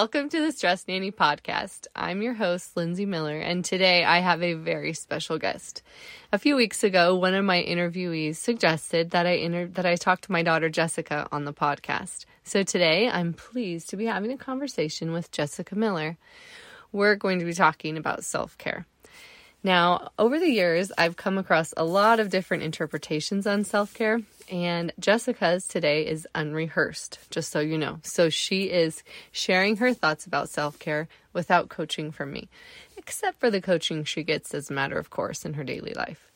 Welcome to the Stress Nanny podcast. I'm your host, Lindsay Miller, and today I have a very special guest. A few weeks ago, one of my interviewees suggested that I inter- that I talk to my daughter Jessica on the podcast. So today, I'm pleased to be having a conversation with Jessica Miller. We're going to be talking about self-care. Now, over the years, I've come across a lot of different interpretations on self care, and Jessica's today is unrehearsed, just so you know. So she is sharing her thoughts about self care without coaching from me, except for the coaching she gets as a matter of course in her daily life.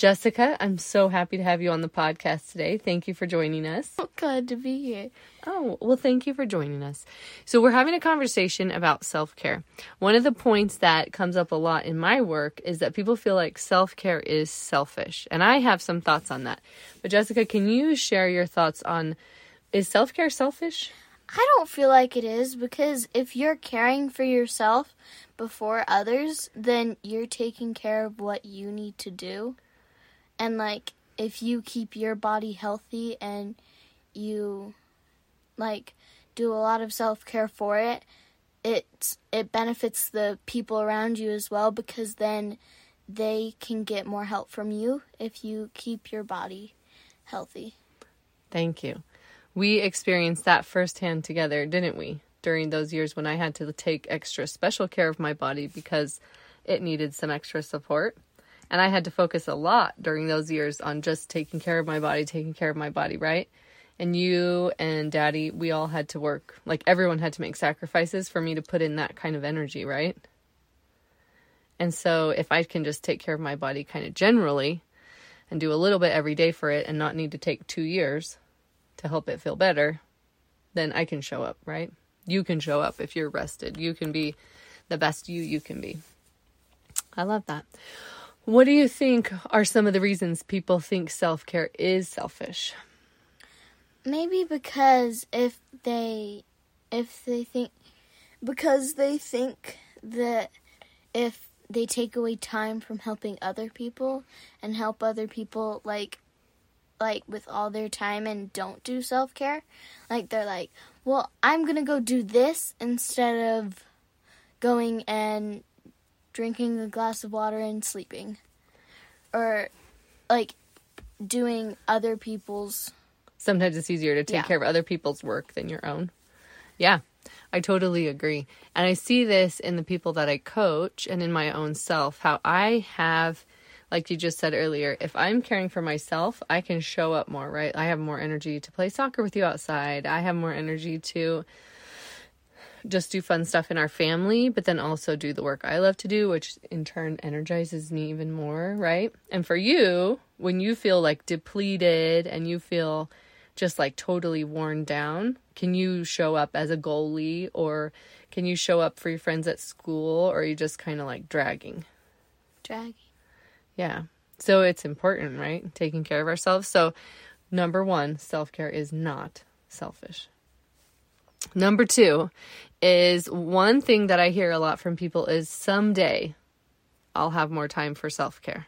Jessica, I'm so happy to have you on the podcast today. Thank you for joining us. Glad to be here. Oh, well, thank you for joining us. So, we're having a conversation about self care. One of the points that comes up a lot in my work is that people feel like self care is selfish. And I have some thoughts on that. But, Jessica, can you share your thoughts on is self care selfish? I don't feel like it is because if you're caring for yourself before others, then you're taking care of what you need to do. And like if you keep your body healthy and you like do a lot of self-care for it, it it benefits the people around you as well because then they can get more help from you if you keep your body healthy. Thank you. We experienced that firsthand together, didn't we? During those years when I had to take extra special care of my body because it needed some extra support. And I had to focus a lot during those years on just taking care of my body, taking care of my body, right? And you and daddy, we all had to work. Like everyone had to make sacrifices for me to put in that kind of energy, right? And so if I can just take care of my body kind of generally and do a little bit every day for it and not need to take two years to help it feel better, then I can show up, right? You can show up if you're rested. You can be the best you you can be. I love that. What do you think are some of the reasons people think self care is selfish? Maybe because if they if they think because they think that if they take away time from helping other people and help other people like like with all their time and don't do self-care like they're like well i'm gonna go do this instead of going and drinking a glass of water and sleeping. Or like doing other people's Sometimes it's easier to take Yeah. care of other people's work than your own. Yeah, I totally agree. And I see this in the people that I coach and in my own self, how I have, like you just said earlier, if I'm caring for myself, I can show up more, right? I have more energy to play soccer with you outside. I have more energy to just do fun stuff in our family, but then also do the work I love to do, which in turn energizes me even more, right? And for you, when you feel like depleted and you feel just like totally worn down, can you show up as a goalie or can you show up for your friends at school or are you just kind of like dragging? drag. Yeah. So it's important, right? Taking care of ourselves. So, number one, self care is not selfish. Number two is one thing that I hear a lot from people is someday I'll have more time for self care.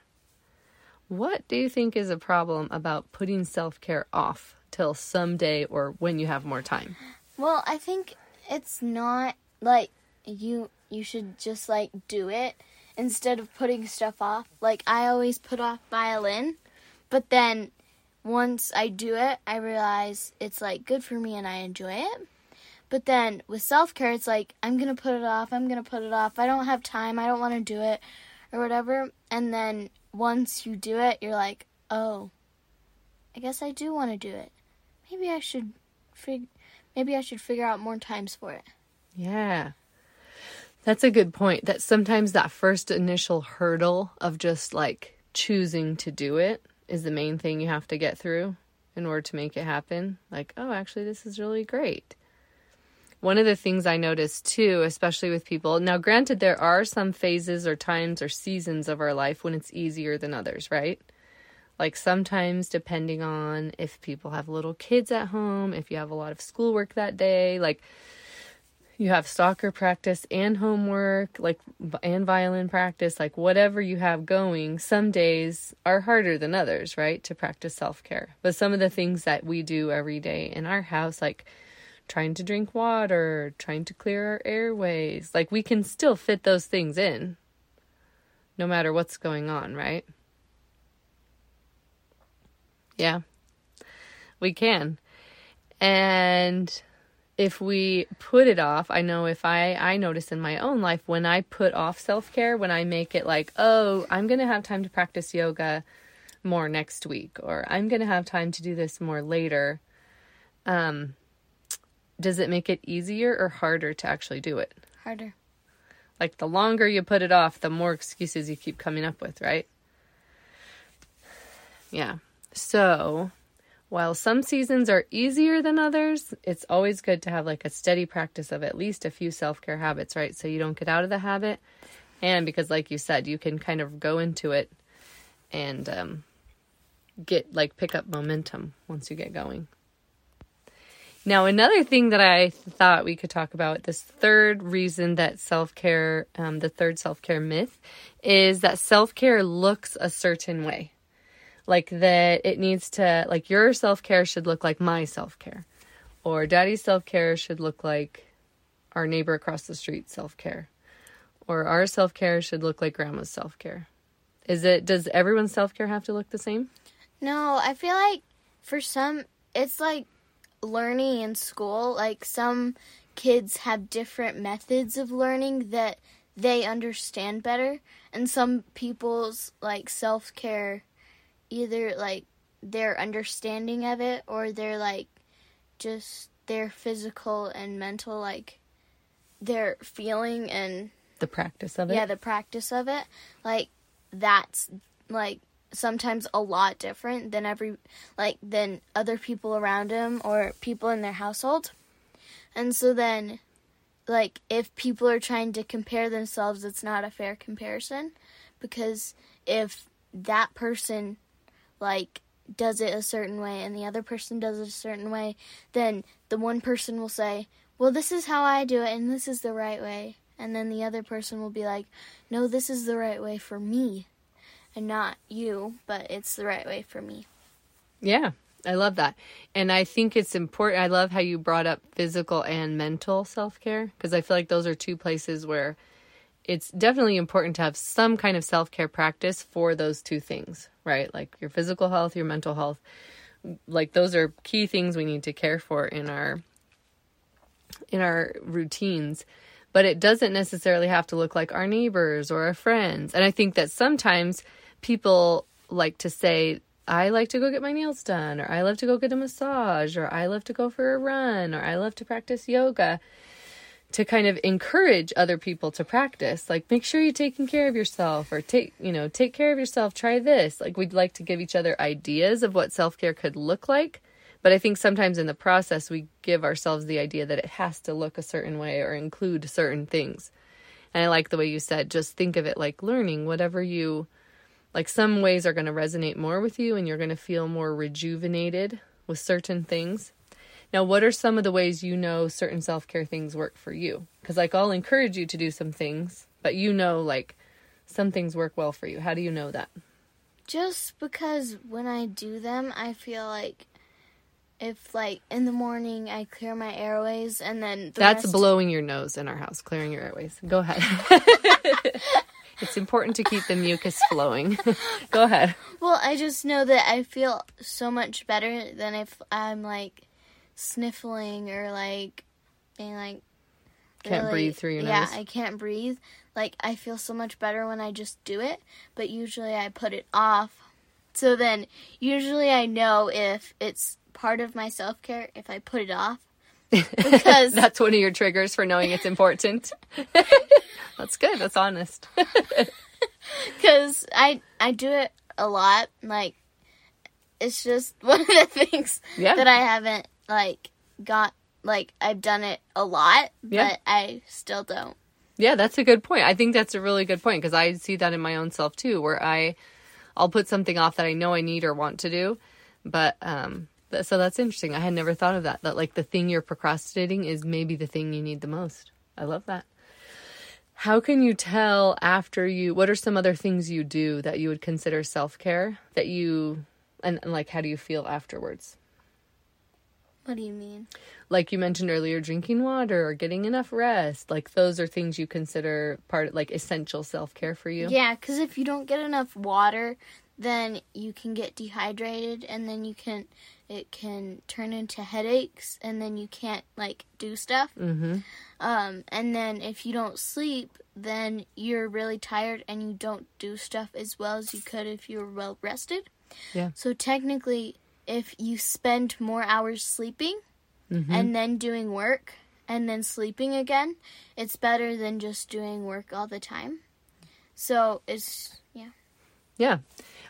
What do you think is a problem about putting self care off till someday or when you have more time? Well, I think it's not like you you should just like do it instead of putting stuff off. Like I always put off violin, but then once I do it, I realize it's like good for me and I enjoy it. But then with self-care, it's like I'm going to put it off. I'm going to put it off. I don't have time. I don't want to do it or whatever. And then once you do it, you're like, "Oh, I guess I do want to do it. Maybe I should fig- maybe I should figure out more times for it." Yeah. That's a good point. That sometimes that first initial hurdle of just like choosing to do it is the main thing you have to get through in order to make it happen. Like, oh, actually, this is really great. One of the things I notice too, especially with people, now granted, there are some phases or times or seasons of our life when it's easier than others, right? Like sometimes, depending on if people have little kids at home, if you have a lot of schoolwork that day, like you have soccer practice and homework, like and violin practice, like whatever you have going, some days are harder than others, right? To practice self care. But some of the things that we do every day in our house, like trying to drink water, trying to clear our airways, like we can still fit those things in no matter what's going on, right? Yeah, we can. And if we put it off, I know if I I notice in my own life when I put off self-care, when I make it like, "Oh, I'm going to have time to practice yoga more next week or I'm going to have time to do this more later." Um does it make it easier or harder to actually do it? Harder. Like the longer you put it off, the more excuses you keep coming up with, right? Yeah. So, while some seasons are easier than others, it's always good to have like a steady practice of at least a few self care habits, right? So you don't get out of the habit. And because, like you said, you can kind of go into it and um, get like pick up momentum once you get going. Now, another thing that I thought we could talk about, this third reason that self care, um, the third self care myth, is that self care looks a certain way. Like that it needs to like your self-care should look like my self-care. Or daddy's self-care should look like our neighbor across the street self-care. Or our self-care should look like grandma's self-care. Is it does everyone's self-care have to look the same? No i feel like for some it's like learning in school like some kids have different methods of learning that they understand better and some people's like self-care either like their understanding of it or their like just their physical and mental like their feeling and the practice of it. Yeah, the practice of it. Like that's like sometimes a lot different than every like than other people around him or people in their household. And so then like if people are trying to compare themselves, it's not a fair comparison because if that person like does it a certain way and the other person does it a certain way, then the one person will say, "Well, this is how I do it and this is the right way." And then the other person will be like, "No, this is the right way for me." And not you, but it's the right way for me. Yeah, I love that. And I think it's important. I love how you brought up physical and mental self care because I feel like those are two places where it's definitely important to have some kind of self care practice for those two things, right? Like your physical health, your mental health. Like those are key things we need to care for in our in our routines. But it doesn't necessarily have to look like our neighbors or our friends. And I think that sometimes people like to say, I like to go get my nails done, or I love to go get a massage, or I love to go for a run, or I love to practice yoga to kind of encourage other people to practice. Like make sure you're taking care of yourself or take you know take care of yourself. Try this. Like we'd like to give each other ideas of what self-care could look like. But i think sometimes in the process we give ourselves the idea that it has to look a certain way or include certain things. And i like the way you said just think of it like learning whatever you like some ways are going to resonate more with you and you're going to feel more rejuvenated with certain things now, what are some of the ways you know certain self care things work for you? Because, like, I'll encourage you to do some things, but you know, like, some things work well for you. How do you know that? Just because when I do them, I feel like if, like, in the morning I clear my airways and then. The That's rest... blowing your nose in our house, clearing your airways. Go ahead. it's important to keep the mucus flowing. Go ahead. Well, I just know that I feel so much better than if I'm like sniffling or like being like can't really, breathe through your yeah, nose. Yeah, I can't breathe. Like I feel so much better when I just do it, but usually I put it off. So then usually I know if it's part of my self-care if I put it off. Because that's one of your triggers for knowing it's important. that's good. That's honest. Cuz I I do it a lot like it's just one of the things yeah. that I haven't like got like I've done it a lot, Yeah. but I still don't. Yeah, that's a good point. I think that's a really good point because I see that in my own self too, where I, I'll put something off that I know I need or want to do, but um, so that's interesting. I had never thought of that. That like the thing you're procrastinating is maybe the thing you need the most. I love that. How can you tell after you? What are some other things you do that you would consider self care that you, and, and like how do you feel afterwards? What do you mean? like you mentioned earlier drinking water or getting enough rest like those are things you consider part like essential self-care for you Yeah, because if you don't get enough water, then you can get dehydrated, and then you can it can turn into headaches, and then you can't like do stuff. mm-hmm Um, and then if you don't sleep, then you're really tired, and you don't do stuff as well as you could if you were well rested. Yeah. So technically, if you spend more hours sleeping mm-hmm. and then doing work and then sleeping again, it's better than just doing work all the time. So it's yeah. yeah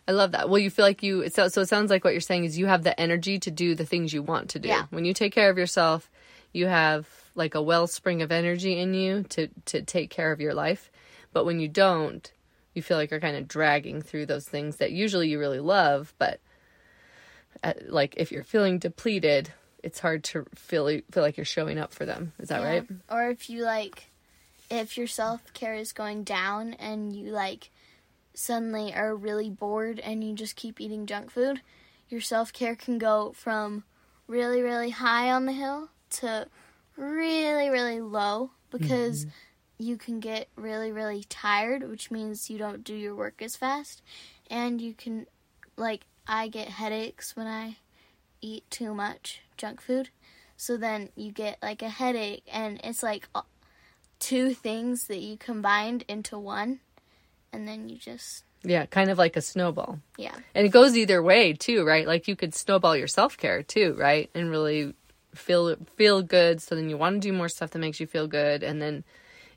i love that. Well you feel like you it so, so it sounds like what you're saying is you have the energy to do the things you want to do. Yeah. when you take care of yourself you have like a wellspring of energy in you to to take care of your life. But when you don't you feel like you're kind of dragging through those things that usually you really love but uh, like if you're feeling depleted it's hard to feel feel like you're showing up for them. Is that Yeah. right? Or if you like, if your self care is going down and you like suddenly are really bored and you just keep eating junk food, your self care can go from really, really high on the hill to really, really low because mm-hmm. you can get really, really tired, which means you don't do your work as fast. And you can, like, I get headaches when I eat too much junk food. So then you get like a headache, and it's like two things that you combined into one, and then you just yeah kind of like a snowball yeah And it goes either way too, right? Like you could snowball your self care too, right? And really feel feel good. So then you want to do more stuff that makes you feel good, and then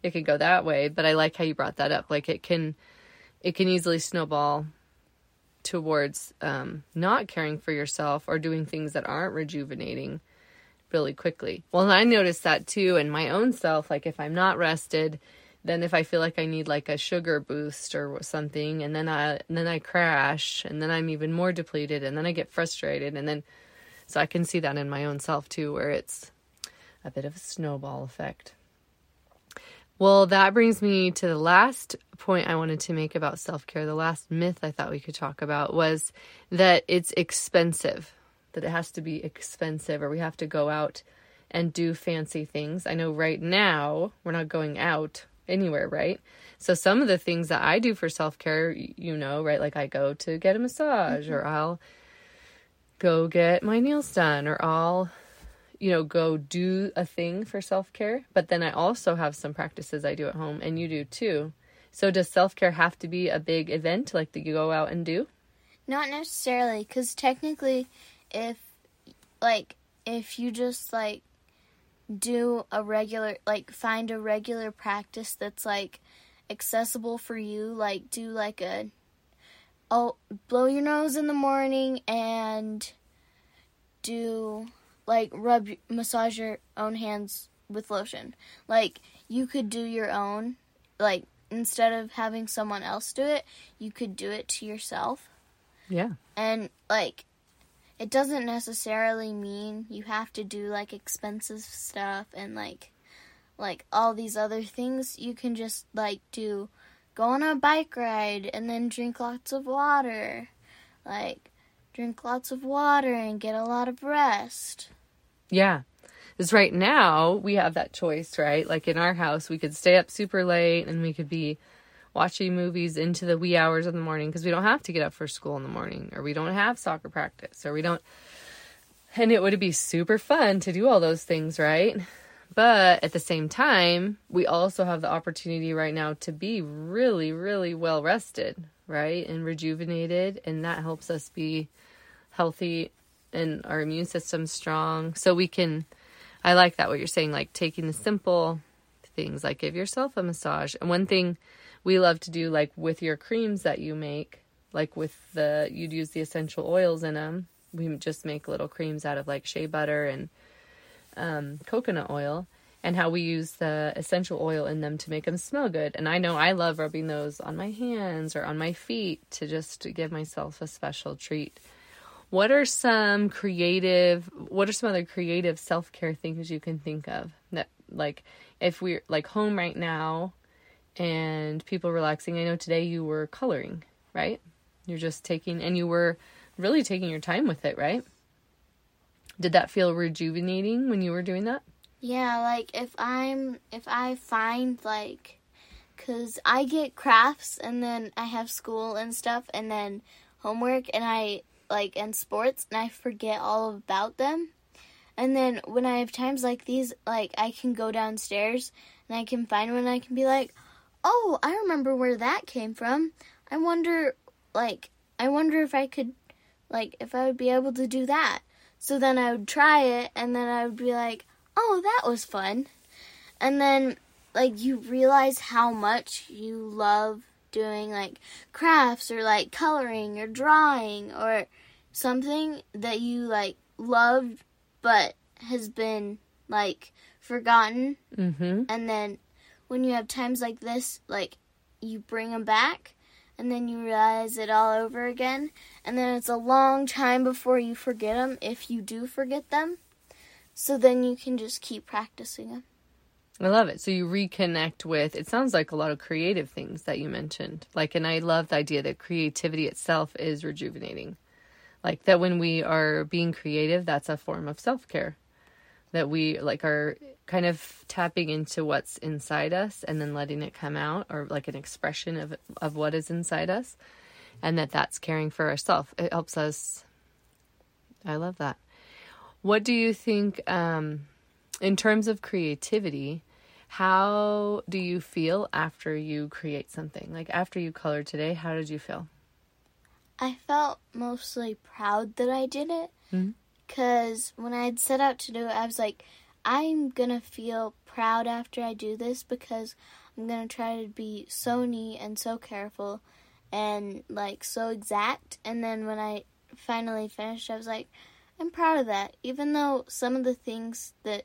it could go that way. But I like how you brought that up. Like it can it can easily snowball towards um, not caring for yourself or doing things that aren't rejuvenating really quickly. Well, I noticed that too in my own self. Like if I'm not rested, then if I feel like I need like a sugar boost or something, and then I and then I crash, and then I'm even more depleted, and then I get frustrated, and then so I can see that in my own self too, where it's a bit of a snowball effect. Well, that brings me to the last point I wanted to make about self care. The last myth I thought we could talk about was that it's expensive, that it has to be expensive, or we have to go out and do fancy things. I know right now we're not going out anywhere, right? So some of the things that I do for self care, you know, right? Like I go to get a massage, or mm-hmm. I'll go get my nails done, or I'll you know, go do a thing for self care. But then I also have some practices I do at home, and you do too. So does self care have to be a big event like that you go out and do? not necessarily because technically if like if you just like do a regular like find a regular practice that's like accessible for you like do like a oh blow your nose in the morning and do like rub massage your own hands with lotion like you could do your own like instead of having someone else do it you could do it to yourself Yeah. and like it doesn't necessarily mean you have to do like expensive stuff and like like all these other things you can just like do go on a bike ride and then drink lots of water like drink lots of water and get a lot of rest Yeah. Because right now we have that choice, right? Like in our house, we could stay up super late and we could be watching movies into the wee hours of the morning because we don't have to get up for school in the morning or we don't have soccer practice or we don't. And it would be super fun to do all those things, right? But at the same time, we also have the opportunity right now to be really, really well rested, right? And rejuvenated. And that helps us be healthy and our immune system strong. So we can, I like that what you're saying, like taking the simple things, like give yourself a massage. And one thing we love to do, like with your creams that you make, like with the, you'd use the essential oils in them. We just make little creams out of like shea butter and um, coconut oil and how we use the essential oil in them to make them smell good. And I know I love rubbing those on my hands or on my feet to just give myself a special treat. What are some creative, what are some other creative self care things you can think of that, like, if we're like home right now and people relaxing? I know today you were coloring, right? You're just taking, and you were really taking your time with it, right? Did that feel rejuvenating when you were doing that? Yeah, like if I'm if I find like cuz I get crafts and then I have school and stuff and then homework and I like and sports and I forget all about them. And then when I have times like these like I can go downstairs and I can find one I can be like, "Oh, I remember where that came from. I wonder like I wonder if I could like if I would be able to do that." So then I would try it and then I would be like, oh, that was fun. And then, like, you realize how much you love doing, like, crafts or, like, coloring or drawing or something that you, like, loved but has been, like, forgotten. Mm-hmm. And then when you have times like this, like, you bring them back and then you realize it all over again. And then it's a long time before you forget them if you do forget them. So then you can just keep practicing them. I love it. So you reconnect with it sounds like a lot of creative things that you mentioned. Like and I love the idea that creativity itself is rejuvenating. Like that when we are being creative, that's a form of self-care. That we like are kind of tapping into what's inside us and then letting it come out or like an expression of of what is inside us and that that's caring for ourselves. It helps us I love that. What do you think, um, in terms of creativity, how do you feel after you create something? Like after you colored today, how did you feel? I felt mostly proud that I did it because when I had set out to do it, I was like, I'm gonna feel proud after I do this because I'm gonna try to be so neat and so careful and like so exact. And then when I finally finished, I was like, I'm proud of that. Even though some of the things that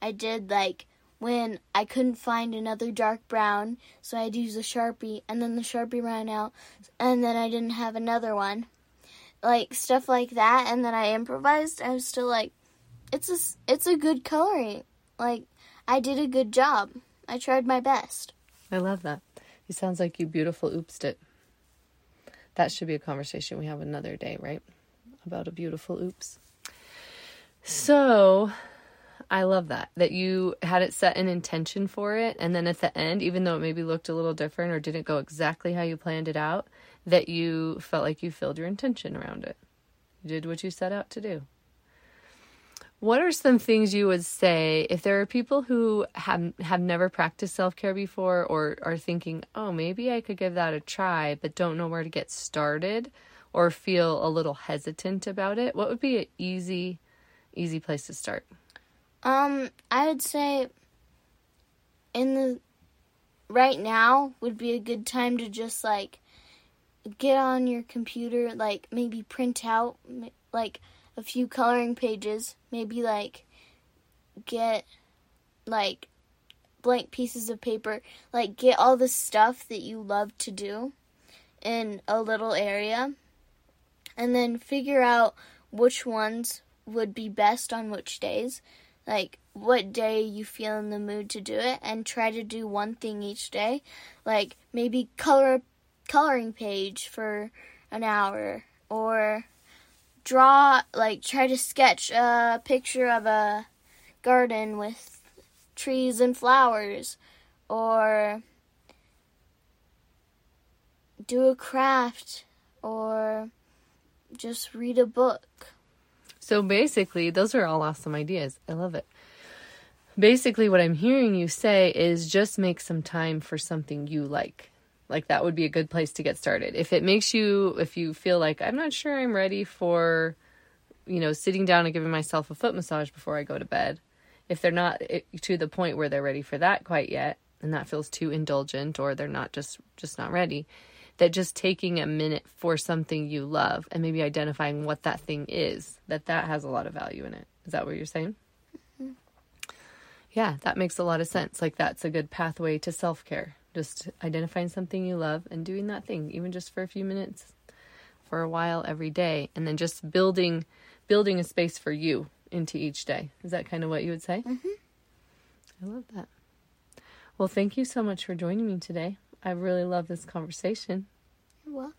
I did, like when I couldn't find another dark brown, so I had to use a Sharpie, and then the Sharpie ran out, and then I didn't have another one. Like stuff like that, and then I improvised. I was still like, it's a, it's a good coloring. Like, I did a good job. I tried my best. I love that. It sounds like you beautiful oopsed it. That should be a conversation we have another day, right? about a beautiful oops. So I love that that you had it set an intention for it and then at the end even though it maybe looked a little different or didn't go exactly how you planned it out that you felt like you filled your intention around it. You did what you set out to do. What are some things you would say if there are people who have have never practiced self-care before or are thinking, "Oh, maybe I could give that a try," but don't know where to get started? or feel a little hesitant about it, what would be an easy easy place to start? Um, I would say in the right now would be a good time to just like get on your computer, like maybe print out like a few coloring pages, maybe like get like blank pieces of paper, like get all the stuff that you love to do in a little area and then figure out which ones would be best on which days. Like what day you feel in the mood to do it and try to do one thing each day. Like maybe color coloring page for an hour or draw like try to sketch a picture of a garden with trees and flowers or do a craft or just read a book. So basically, those are all awesome ideas. I love it. Basically, what I'm hearing you say is just make some time for something you like. Like that would be a good place to get started. If it makes you, if you feel like I'm not sure I'm ready for, you know, sitting down and giving myself a foot massage before I go to bed, if they're not eh, to the point where they're ready for that quite yet, and that feels too indulgent, or they're not just just not ready, that just taking a minute for something you love and maybe identifying what that thing is, that that has a lot of value in it. Is that what you're saying? Mm-hmm. Yeah, that makes a lot of sense. Like that's a good pathway to self-care. Just identifying something you love and doing that thing even just for a few minutes for a while every day and then just building building a space for you into each day. Is that kind of what you would say? Mhm. I love that. Well, thank you so much for joining me today. I really love this conversation. You're welcome.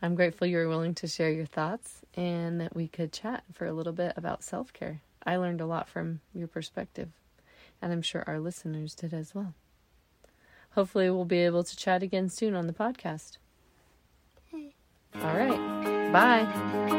I'm grateful you were willing to share your thoughts and that we could chat for a little bit about self care. I learned a lot from your perspective, and I'm sure our listeners did as well. Hopefully, we'll be able to chat again soon on the podcast. Hey. All right. Bye.